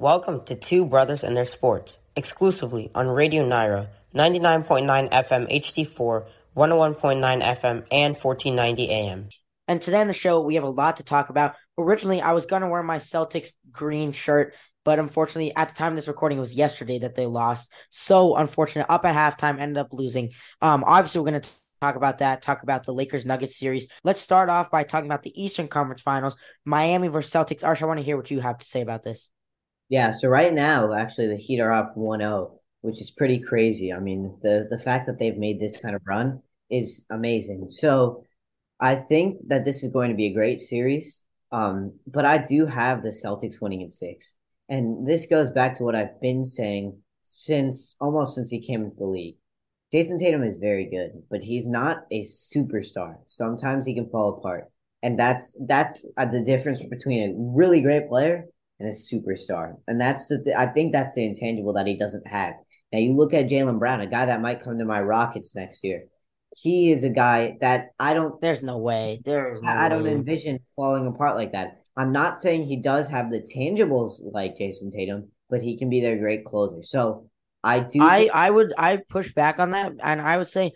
Welcome to Two Brothers and Their Sports, exclusively on Radio Nyra, 99.9 FM HD4, 101.9 FM, and 1490 AM. And today on the show, we have a lot to talk about. Originally, I was going to wear my Celtics green shirt, but unfortunately, at the time of this recording, it was yesterday that they lost. So unfortunate. Up at halftime, ended up losing. Um, obviously, we're going to talk about that, talk about the Lakers Nuggets series. Let's start off by talking about the Eastern Conference Finals, Miami versus Celtics. Arsh, I want to hear what you have to say about this. Yeah, so right now, actually, the Heat are up 1-0, which is pretty crazy. I mean, the the fact that they've made this kind of run is amazing. So I think that this is going to be a great series. Um, but I do have the Celtics winning in six. And this goes back to what I've been saying since almost since he came into the league. Jayson Tatum is very good, but he's not a superstar. Sometimes he can fall apart. And that's that's uh, the difference between a really great player and a superstar. And that's the th- I think that's the intangible that he doesn't have. Now you look at Jaylen Brown, a guy that might come to my Rockets next year. He is a guy that I don't. There's no way. There's. No I, I don't way. envision falling apart like that. I'm not saying he does have the tangibles like Jayson Tatum, but he can be their great closer. So I do. I I would I push back on that, and I would say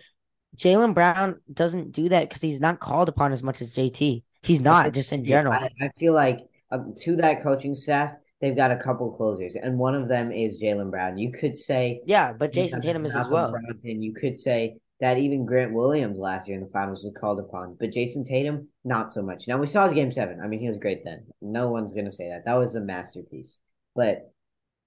Jaylen Brown doesn't do that because he's not called upon as much as JT. He's not just in general. I, I feel like um, to that coaching staff, they've got a couple closers, and one of them is Jaylen Brown. You could say, yeah, but Jayson Tatum is as well. Brogdon. You could say that even Grant Williams last year in the finals was called upon, but Jayson Tatum not so much. Now we saw his game seven. I mean, he was great then. No one's gonna say that. That was a masterpiece, but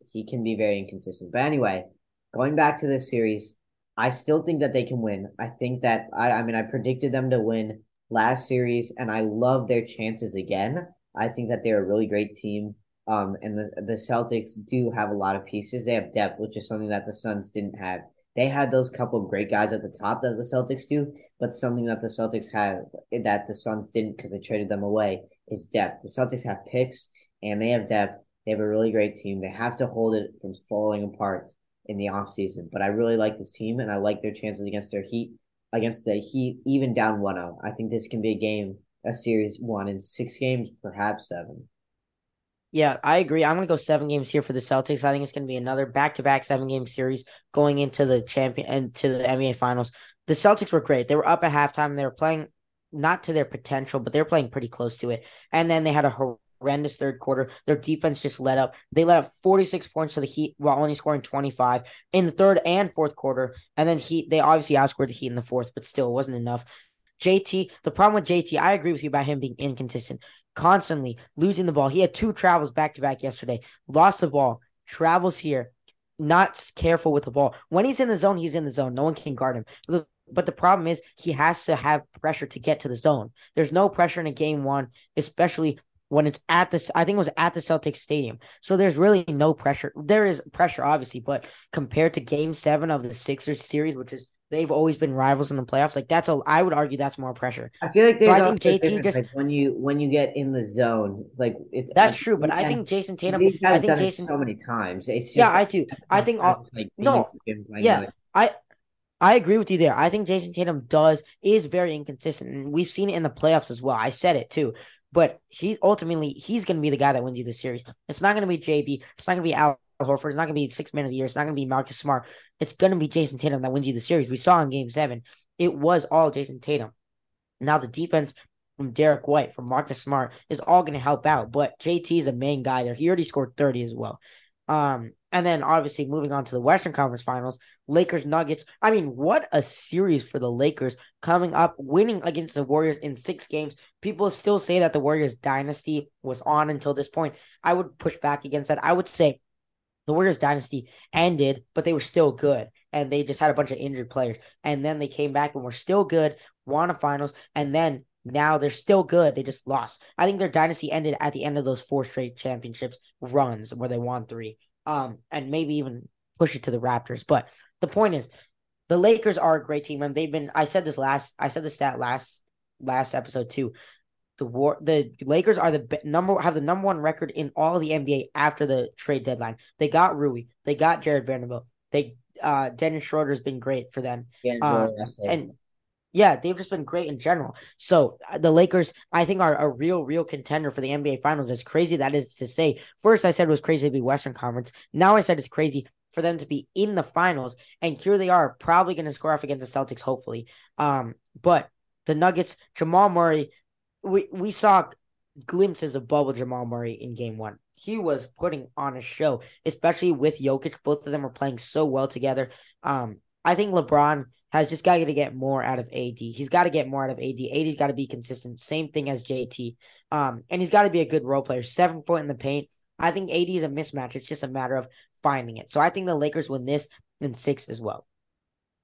he can be very inconsistent. But anyway, going back to this series, I still think that they can win. I think that I, I mean, I predicted them to win last series, and I love their chances again. I think that they're a really great team. Um, and the the Celtics do have a lot of pieces. They have depth, which is something that the Suns didn't have. They had those couple of great guys at the top that the Celtics do, but something that the Celtics have that the Suns didn't because they traded them away is depth. The Celtics have picks and they have depth. They have a really great team. They have to hold it from falling apart in the offseason. But I really like this team and I like their chances against their Heat, against the Heat, even down 1 0. I think this can be a game, a series one in six games, perhaps seven. Yeah, I agree. I'm going to go seven games here for the Celtics. I think it's going to be another back to back seven game series going into the champion and to the NBA Finals. The Celtics were great. They were up at halftime. They were playing not to their potential, but they were playing pretty close to it. And then they had a horrendous third quarter. Their defense just let up. They let up 46 points to the Heat while only scoring 25 in the third and fourth quarter. And then Heat, they obviously outscored the Heat in the fourth, but still it wasn't enough. JT, the problem with JT, I agree with you about him being inconsistent, constantly losing the ball. He had two travels back to back yesterday, lost the ball, travels here, not careful with the ball. When he's in the zone, he's in the zone. No one can guard him. But the problem is he has to have pressure to get to the zone. There's no pressure in a game one, especially when it's at this. I think it was at the Celtics Stadium. So there's really no pressure. There is pressure, obviously, but compared to game seven of the Sixers series, which is they've always been rivals in the playoffs. Like that's a, I would argue that's more pressure. I feel like there's so I think JT just like when you when you get in the zone, like it, that's like, true. But I think Jayson Tatum. I think Jayson so many times. It's just, yeah, I do. I think all, like no, yeah, I. I agree with you there. I think Jayson Tatum does is very inconsistent, and we've seen it in the playoffs as well. I said it too, but he's ultimately he's going to be the guy that wins you the series. It's not going to be JB. It's not going to be Al Horford. It's not going to be six man of the year. It's not going to be Marcus Smart. It's going to be Jayson Tatum that wins you the series. We saw in game seven, it was all Jayson Tatum. Now the defense from Derrick White, from Marcus Smart is all going to help out. But JT is the main guy there. He already scored 30 as well. Um, and then obviously moving on to the Western Conference Finals, Lakers Nuggets. I mean, what a series for the Lakers coming up, winning against the Warriors in six games. People still say that the Warriors dynasty was on until this point. I would push back against that. I would say the Warriors dynasty ended, but they were still good. And they just had a bunch of injured players. And then they came back and were still good, won a finals, and then now they're still good. They just lost. I think their dynasty ended at the end of those four straight championships runs where they won three. Um, and maybe even push it to the Raptors. But the point is, the Lakers are a great team, and they've been. I said this last. I said the stat last last episode too the war the Lakers are the number have the number one record in all the NBA after the trade deadline. They got Rui, they got Jarred Vanderbilt, they uh Dennis Schroeder has been great for them. Uh, and Yeah, they've just been great in general. So uh, the Lakers, I think, are a real, real contender for the NBA Finals. As crazy that is to say, first I said it was crazy to be Western Conference. Now I said it's crazy for them to be in the finals, and here they are, probably going to score off against the Celtics, hopefully. Um, but the Nuggets, Jamal Murray, we we saw glimpses of bubble Jamal Murray in Game One. He was putting on a show, especially with Jokic. Both of them were playing so well together. Um, I think LeBron has just got to get more out of AD. He's got to get more out of AD. AD's got to be consistent. Same thing as JT. Um, and he's got to be a good role player. Seven foot in the paint. I think AD is a mismatch. It's just a matter of finding it. So I think the Lakers win this in six as well.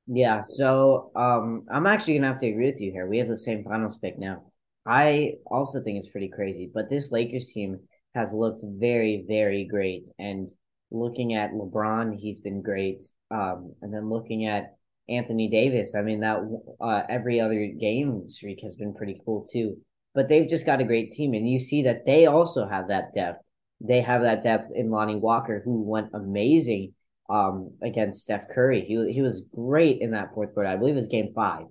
Yeah, so um, I'm actually gonna have to agree with you here. We have the same finals pick now. I also think it's pretty crazy, but this Lakers team has looked very, very great. And looking at LeBron, he's been great. Um, and then looking at Anthony Davis, I mean that uh, every other game streak has been pretty cool too. But they've just got a great team, and you see that they also have that depth they have that depth in Lonnie Walker, who went amazing um, against Steph Curry. He he was great in that fourth quarter. I believe it was Game Five.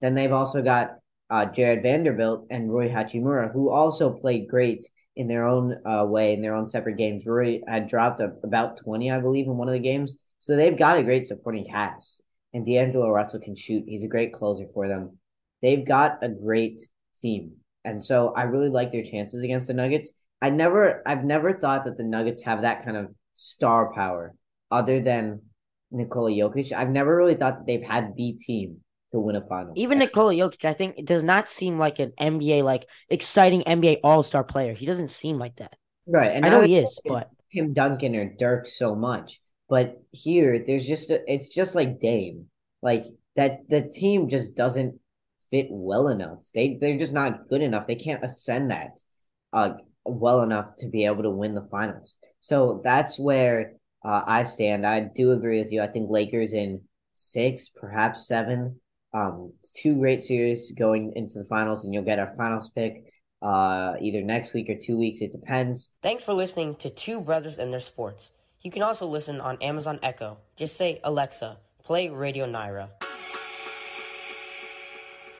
Then they've also got uh, Jarred Vanderbilt and Rui Hachimura, who also played great in their own uh, way in their own separate games. Roy had dropped a, about twenty, I believe, in one of the games. So they've got a great supporting cast. And D'Angelo Russell can shoot. He's a great closer for them. They've got a great team. And so I really like their chances against the Nuggets. I never I've never thought that the Nuggets have that kind of star power other than Nikola Jokic. I've never really thought that they've had the team to win a final. Even Nikola Jokic, I think it does not seem like an NBA like exciting NBA All Star player. He doesn't seem like that. Right, and I know he is, but Tim Duncan or Dirk so much. But here, there's just a, it's just like Dame, like that. The team just doesn't fit well enough. They they're just not good enough. They can't ascend that. Uh, well enough to be able to win the finals. So that's where uh, I stand. I do agree with you. I think Lakers in six, perhaps seven. Um, two great series going into the finals, and you'll get our finals pick uh, either next week or two weeks. It depends. Thanks for listening to Two Brothers and Their Sports. You can also listen on Amazon Echo. Just say, Alexa, play Radio Nyra.